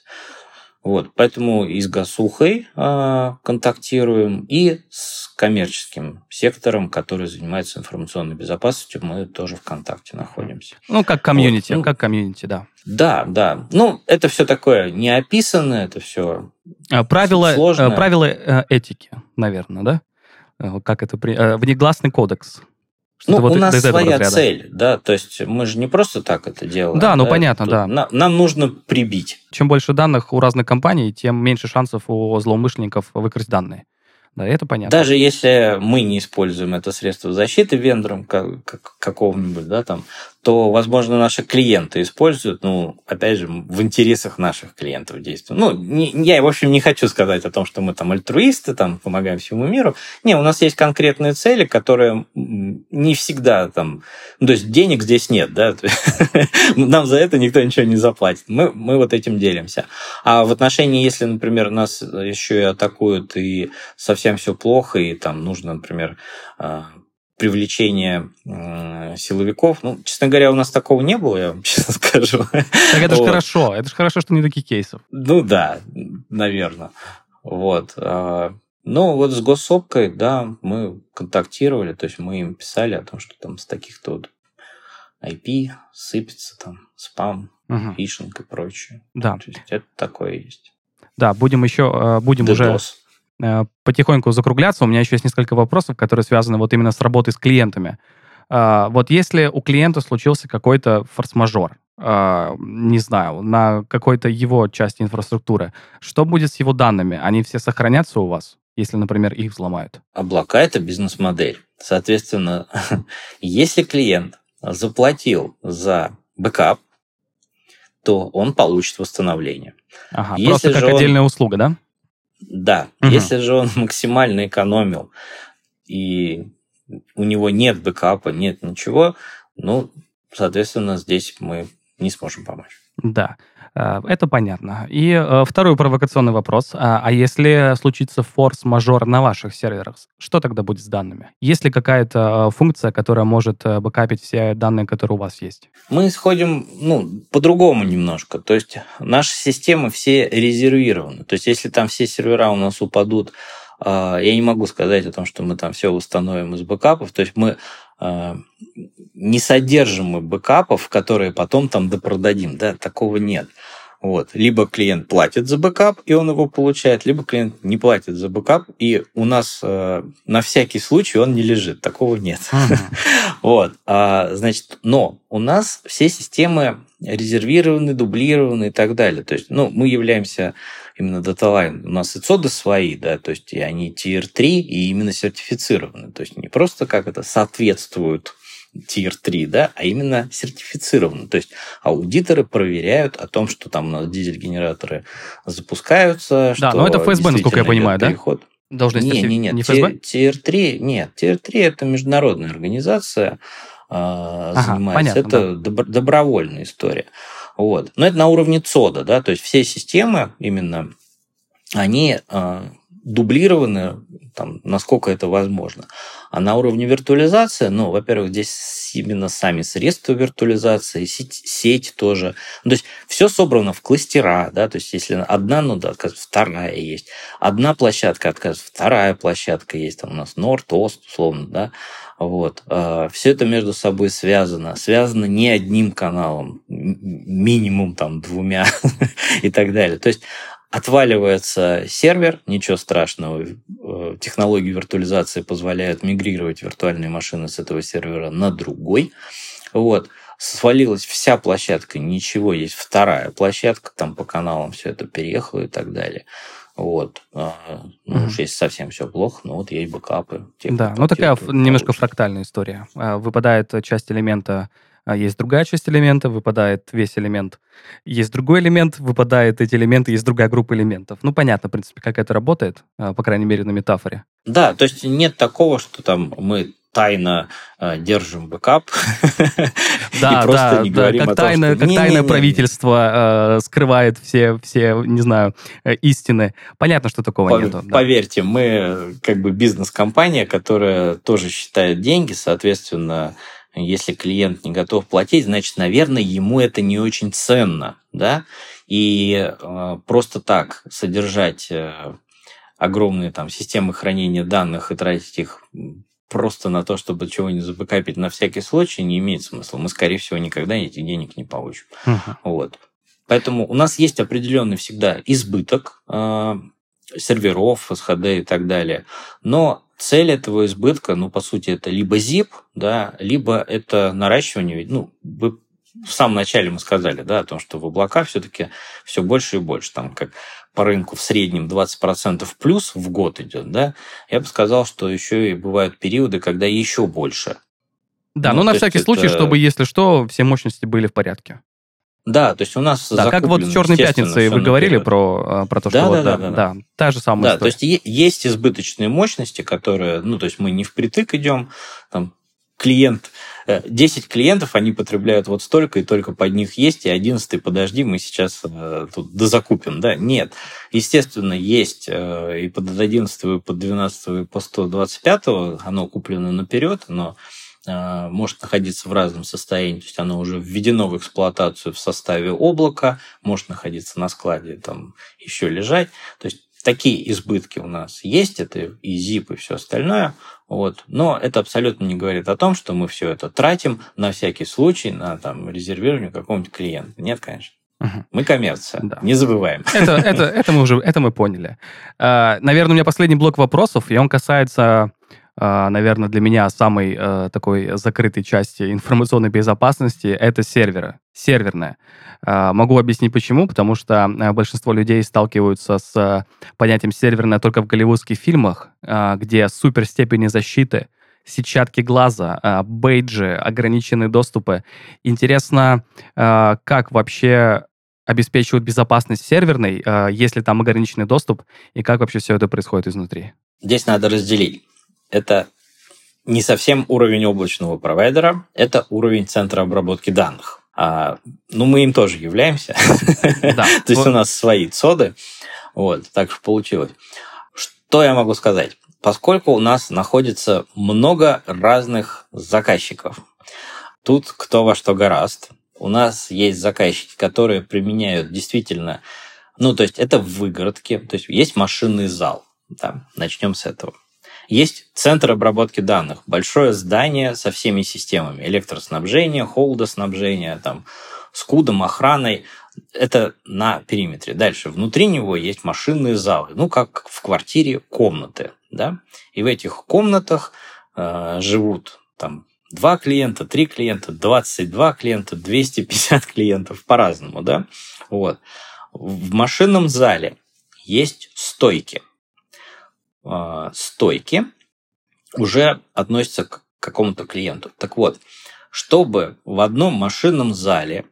Вот, поэтому и с Гасухой э, контактируем, и с коммерческим сектором, который занимается информационной безопасностью, мы тоже в контакте находимся. Ну, как комьюнити, вот, ну, как комьюнити, да. Да, да. Ну, это все такое не описанное, это все а, правила, сложное. Правила э, этики, наверное, да? Э, как это? Э, внегласный кодекс. Ну, вот у нас своя цель, да, то есть мы же не просто так это делаем. Да, ну да? понятно, Тут да. На, нам нужно прибить. Чем больше данных у разных компаний, тем меньше шансов у злоумышленников выкрасть данные. Да, это понятно. Даже если мы не используем это средство защиты вендором как, как, какого-нибудь, да, там, то, возможно, наши клиенты используют, ну, опять же, в интересах наших клиентов действуют. Ну, не, я, в общем, не хочу сказать о том, что мы там альтруисты, там, помогаем всему миру. Не, у нас есть конкретные цели, которые не всегда там... Ну, то есть денег здесь нет, да, нам за это никто ничего не заплатит. Мы, мы вот этим делимся. А в отношении, если, например, нас еще и атакуют, и совсем все плохо, и там нужно, например, а, привлечения силовиков. Ну, честно говоря, у нас такого не было, я вам честно скажу. Так это же вот. хорошо. Это же хорошо, что не таких кейсов. Ну да, наверное. Вот. А, ну, вот с госсопкой, да, мы контактировали, то есть мы им писали о том, что там с таких-то вот IP сыпется, там, спам, угу. фишинг и прочее. Да. То есть это такое есть. Да, будем еще, э, будем DDoS. уже Э, потихоньку закругляться. У меня еще есть несколько вопросов, которые связаны вот именно с работой с клиентами. А, вот если у клиента случился какой-то форс-мажор, а, не знаю, на какой-то его части инфраструктуры, что будет с его данными? Они все сохранятся у вас, если, например, их взломают? Облака – это бизнес-модель. Соответственно, если клиент заплатил за бэкап, то он получит восстановление. Ага, если просто как он... отдельная услуга, да? Да, угу. если же он максимально экономил и у него нет бэкапа, нет ничего, ну, соответственно, здесь мы не сможем помочь. Да, это понятно. И э, второй провокационный вопрос. А, а если случится форс-мажор на ваших серверах, что тогда будет с данными? Есть ли какая-то э, функция, которая может бэкапить все данные, которые у вас есть? Мы исходим ну, по-другому немножко. То есть наши системы все резервированы. То есть если там все сервера у нас упадут я не могу сказать о том, что мы там все установим из бэкапов. То есть мы не содержим мы бэкапов, которые потом там допродадим. Да, такого нет. Вот. Либо клиент платит за бэкап, и он его получает, либо клиент не платит за бэкап, и у нас э, на всякий случай он не лежит. Такого нет. Вот. А, значит, но у нас все системы резервированы, дублированы и так далее. То есть, ну, мы являемся именно DataLine. У нас и цоды свои, да, то есть и они Tier 3 и именно сертифицированы. То есть не просто как это соответствуют Tier 3, да, а именно сертифицированы. То есть аудиторы проверяют о том, что там у нас дизель-генераторы запускаются. Да, но это ФСБ, насколько я понимаю, переход. да? Должность не, не, нет, не ФСБ? Tier 3, нет, Tier 3 это международная организация, ага, занимается. Понятно, это да. добровольная история. Вот. Но это на уровне ЦОДа, да, то есть все системы именно, они э, дублированы, там, насколько это возможно. А на уровне виртуализации, ну, во-первых, здесь именно сами средства виртуализации, сеть, сеть тоже. Ну, то есть все собрано в кластера, да, то есть если одна, ну да, вторая есть, одна площадка, отказывается, вторая площадка есть, там у нас Норд, Ост, условно, да, вот. А, Все это между собой связано. Связано не одним каналом, минимум там двумя и так далее. То есть отваливается сервер, ничего страшного. Э, технологии виртуализации позволяют мигрировать виртуальные машины с этого сервера на другой. Вот. Свалилась вся площадка, ничего, есть вторая площадка, там по каналам все это переехало и так далее. Вот. А, ну, уж если совсем все плохо, ну вот есть бэкапы. Те, да, ну такая немножко фрактальная история. А, выпадает часть элемента, а, есть другая часть элемента, выпадает весь элемент, есть другой элемент, выпадает эти элементы, есть другая группа элементов. Ну, понятно, в принципе, как это работает, по крайней мере, на метафоре. Да, то есть нет такого, что там мы тайно э, держим бэкап да, и просто да, не да, говорим как о том, тайно, что... Как не, тайное не, правительство э, скрывает все, все, не знаю, э, истины. Понятно, что такого По, нету. Поверьте, мы как бы бизнес-компания, которая тоже считает деньги, соответственно, Если клиент не готов платить, значит, наверное, ему это не очень ценно, да? И э, просто так содержать э, огромные там системы хранения данных и тратить их просто на то, чтобы чего-нибудь забэкапить на всякий случай, не имеет смысла. Мы, скорее всего, никогда этих денег не получим. Uh-huh. Вот. Поэтому у нас есть определенный всегда избыток э, серверов, SHD и так далее. Но цель этого избытка, ну, по сути, это либо zip, да, либо это наращивание. Ну, вы в самом начале мы сказали, да, о том, что в облаках все-таки все больше и больше. Там как по рынку в среднем 20% плюс в год идет, да, я бы сказал, что еще и бывают периоды, когда еще больше. Да, ну, ну на всякий случай, это... чтобы, если что, все мощности были в порядке. Да, то есть у нас Да, как вот в «Черной пятнице» вы говорили про, а, про то, что да, вот, да, да, да, да, та же самая Да, история. то есть есть избыточные мощности, которые, ну, то есть мы не впритык идем, там, клиент, 10 э, клиентов, они потребляют вот столько, и только под них есть, и 11 подожди, мы сейчас э, тут дозакупим, да? Нет. Естественно, есть э, и под 11, и под 12, и по 125, оно куплено наперед, но Э, может находиться в разном состоянии, то есть оно уже введено в эксплуатацию в составе облака, может находиться на складе, там еще лежать. То есть такие избытки у нас есть, это и ZIP, и все остальное. Вот. Но это абсолютно не говорит о том, что мы все это тратим на всякий случай, на там, резервирование какого-нибудь клиента. Нет, конечно. Угу. Мы коммерция, да. не забываем. Это, это, это мы уже это мы поняли. Uh, наверное, у меня последний блок вопросов, и он касается а, наверное, для меня самой э, такой закрытой части информационной безопасности это серверы, серверная. А, могу объяснить почему, потому что э, большинство людей сталкиваются с э, понятием серверная только в голливудских фильмах, а, где супер степени защиты, сетчатки глаза, бейджи, ограниченные доступы. Интересно, как вообще обеспечивают безопасность серверной, если там ограниченный доступ, и как вообще все это происходит изнутри? Здесь надо разделить это не совсем уровень облачного провайдера, это уровень центра обработки данных. А, ну, мы им тоже являемся. Да. То есть у нас свои цоды. Вот, так что получилось. Что я могу сказать? Поскольку у нас находится много разных заказчиков, тут кто во что гораст. У нас есть заказчики, которые применяют действительно, ну, то есть это выгородки, то есть есть машинный зал. Да, начнем с этого. Есть центр обработки данных, большое здание со всеми системами, электроснабжения, холодоснабжения, там, с кудом, охраной. Это на периметре. Дальше, внутри него есть машинные залы, ну, как в квартире комнаты, да, и в этих комнатах э, живут там два клиента, три клиента, 22 клиента, 250 клиентов по-разному, да, вот. В машинном зале есть стойки. А, стойки уже относятся к какому-то клиенту. Так вот, чтобы в одном машинном зале,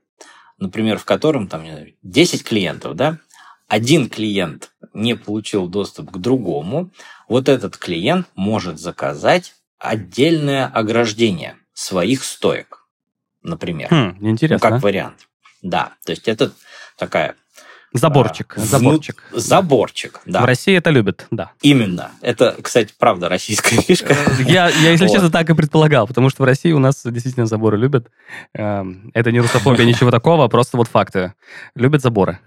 например, в котором там 10 клиентов, да, один клиент не получил доступ к другому, вот этот клиент может заказать отдельное ограждение своих стоек, например. Хм, интересно. Ну, как вариант. Да, то есть это такая Заборчик. А, заборчик. Ну, заборчик, да. В России это любят, да. Именно. Это, кстати, правда российская фишка. Я, я если вот. честно, так и предполагал, потому что в России у нас действительно заборы любят. Эм, это не русофобия, ничего такого, просто вот факты. Любят заборы.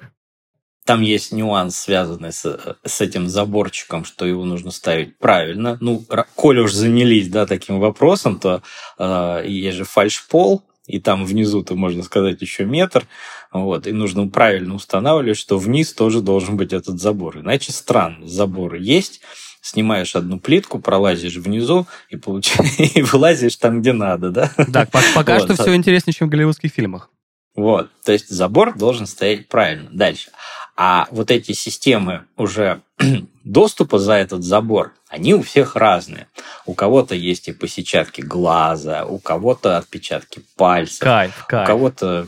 Там есть нюанс, связанный с, с этим заборчиком, что его нужно ставить правильно. Ну, коли уж занялись да, таким вопросом, то э, есть же фальшпол, и там внизу-то, можно сказать, еще метр, вот, и нужно правильно устанавливать, что вниз тоже должен быть этот забор. Иначе странно, забор есть, снимаешь одну плитку, пролазишь внизу и, получ... и вылазишь там, где надо, да? Да, пока вот. что все интереснее, чем в голливудских фильмах. Вот, то есть забор должен стоять правильно. Дальше. А вот эти системы уже доступа за этот забор, они у всех разные. У кого-то есть и по сетчатке глаза, у кого-то отпечатки пальцев, кайф, кайф. у кого-то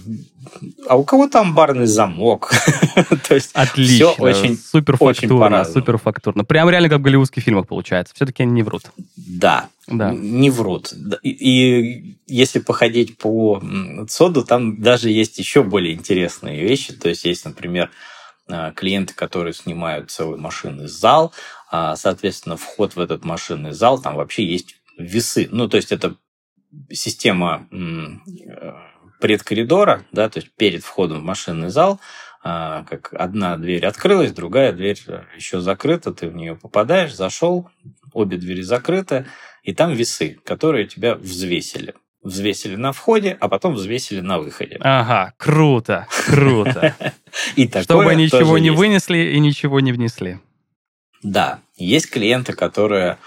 а у кого-то амбарный замок. То есть Отлично. Все очень, суперфактурно, очень суперфактурно. Прям реально как в голливудских фильмах получается. Все-таки они не врут. Да, да. не врут. И, и если походить по ЦОДу, там даже есть еще более интересные вещи. То есть есть, например, клиенты, которые снимают целый машинный зал, а, соответственно, вход в этот машинный зал, там вообще есть весы. Ну, то есть это система предкоридора, да, то есть перед входом в машинный зал, а, как одна дверь открылась, другая дверь еще закрыта, ты в нее попадаешь, зашел, обе двери закрыты, и там весы, которые тебя взвесили. Взвесили на входе, а потом взвесили на выходе. Ага, круто, круто. И Чтобы ничего не вынесли и ничего не внесли. Да, есть клиенты, которые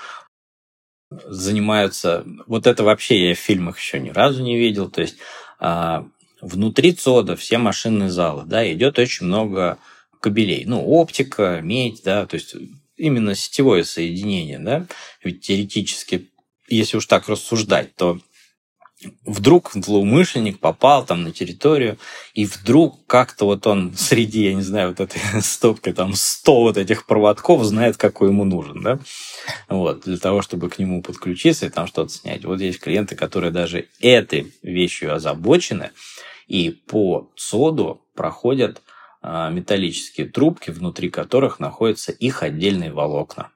занимаются... Вот это вообще я в фильмах еще ни разу не видел. То есть а, внутри ЦОДа все машинные залы, да, идет очень много кабелей. Ну, оптика, медь, да, то есть именно сетевое соединение, да. Ведь теоретически, если уж так рассуждать, то вдруг злоумышленник попал там на территорию, и вдруг как-то вот он среди, я не знаю, вот этой стопки там 100 вот этих проводков знает, какой ему нужен, да, вот, для того, чтобы к нему подключиться и там что-то снять. Вот есть клиенты, которые даже этой вещью озабочены, и по СОДу проходят а, металлические трубки, внутри которых находятся их отдельные волокна.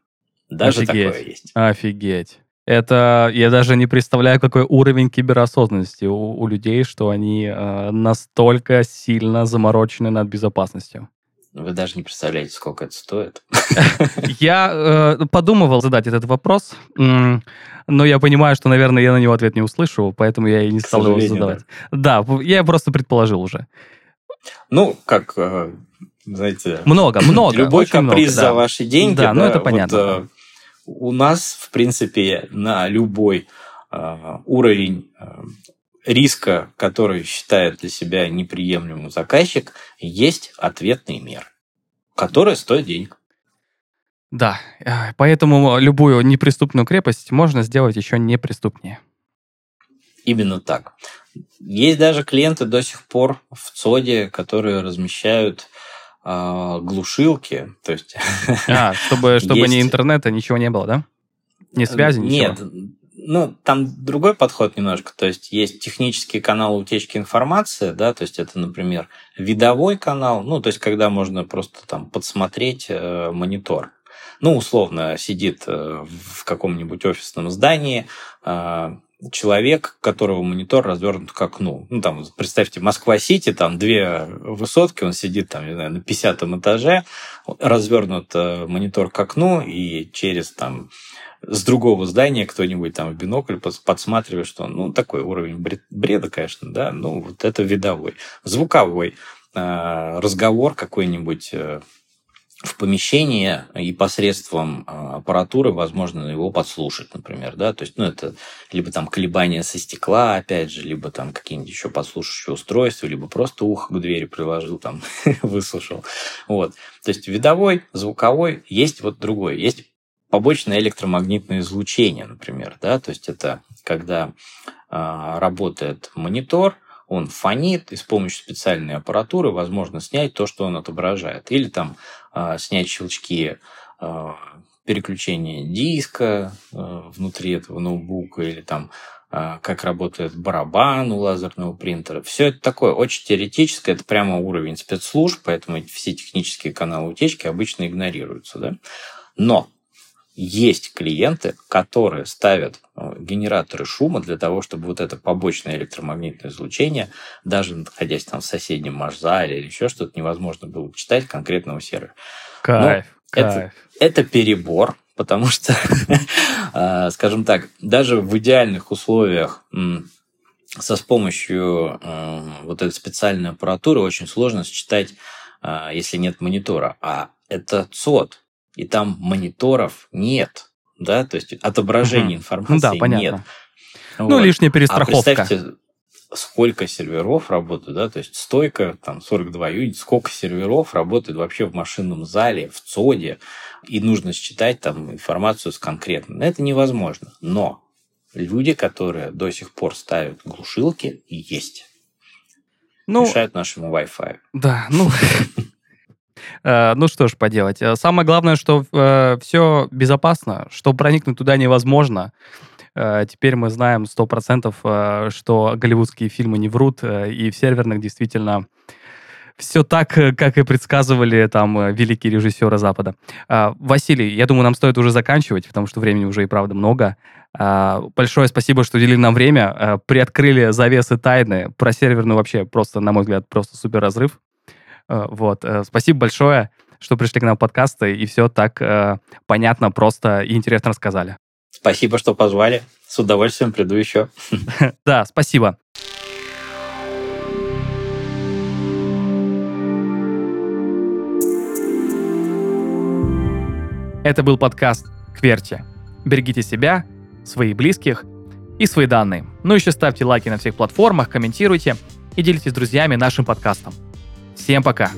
Даже Офигеть. такое есть. Офигеть. Это я даже не представляю, какой уровень киберосознанности у, у людей, что они э, настолько сильно заморочены над безопасностью. Вы даже не представляете, сколько это стоит. Я э, подумывал задать этот вопрос, но я понимаю, что, наверное, я на него ответ не услышу, поэтому я и не стал его задавать. Да. да, я просто предположил уже. Ну, как, э, знаете... Много, много. Любой каприз много, за ваши деньги. Да, ну это понятно. Вот, э, у нас, в принципе, на любой э, уровень э, риска, который считает для себя неприемлемым заказчик, есть ответный мер, который стоит денег. Да, э, поэтому любую неприступную крепость можно сделать еще неприступнее. Именно так. Есть даже клиенты до сих пор в ЦОДе, которые размещают э, глушилки, то есть... А, чтобы, чтобы есть... ни интернета, ничего не было, да? Ни связи, ничего? Нет, ну, там другой подход немножко, то есть есть технический канал утечки информации, да, то есть это, например, видовой канал, ну, то есть когда можно просто там подсмотреть э, монитор. Ну, условно, сидит э, в каком-нибудь офисном здании, э, человек, которого монитор развернут к окну. Ну, там, представьте, Москва-Сити, там две высотки, он сидит там, не знаю, на 50 этаже, развернут э, монитор к окну, и через там с другого здания кто-нибудь там в бинокль подсматривает, что ну, такой уровень бреда, конечно, да, ну, вот это видовой. Звуковой э, разговор какой-нибудь э, в помещении и посредством а, аппаратуры возможно его подслушать, например, да, то есть, ну, это либо там колебания со стекла, опять же, либо там какие-нибудь еще подслушивающие устройства, либо просто ухо к двери приложил, там, выслушал, вот. То есть, видовой, звуковой, есть вот другой, есть побочное электромагнитное излучение, например, да, то есть, это когда а, работает монитор, он фонит, и с помощью специальной аппаратуры возможно снять то, что он отображает. Или там э, снять щелчки э, переключения диска э, внутри этого ноутбука, или там как работает барабан у лазерного принтера. Все это такое очень теоретическое, это прямо уровень спецслужб, поэтому все технические каналы утечки обычно игнорируются. Да? Но есть клиенты, которые ставят э, генераторы шума для того, чтобы вот это побочное электромагнитное излучение, даже находясь там в соседнем марш-зале или еще что-то, невозможно было читать конкретного сервера. Кайф, Но кайф. Это, это перебор, потому что, э, скажем так, даже в идеальных условиях со с помощью э, вот этой специальной аппаратуры очень сложно считать, если нет монитора. А это ЦОД, и там мониторов нет, да, то есть отображения угу. информации да, понятно. нет. Ну, вот. лишняя перестраховка. А представьте, сколько серверов работает, да, то есть стойка, там, 42 юнит, сколько серверов работает вообще в машинном зале, в ЦОДе, и нужно считать там информацию с конкретно. Это невозможно. Но люди, которые до сих пор ставят глушилки, есть. Ну, мешают нашему Wi-Fi. Да, ну, ну что ж поделать. Э, самое главное, что э, все безопасно, что проникнуть туда невозможно. Теперь мы знаем 100%, что голливудские фильмы не врут, и в серверных действительно все так, как и предсказывали там великие режиссеры Запада. Василий, я думаю, нам стоит уже заканчивать, потому что времени уже и правда много. Большое спасибо, что уделили нам время, приоткрыли завесы тайны. Про серверную вообще просто, на мой взгляд, просто супер разрыв. А, вот. Э, спасибо большое, что пришли к нам в подкасты и все так э, понятно, просто и интересно рассказали. Спасибо, что позвали. С удовольствием приду еще. Да, спасибо. Это был подкаст «Кверти». Берегите себя, своих близких и свои данные. Ну еще ставьте лайки на всех платформах, комментируйте и делитесь с друзьями нашим подкастом. Всем пока!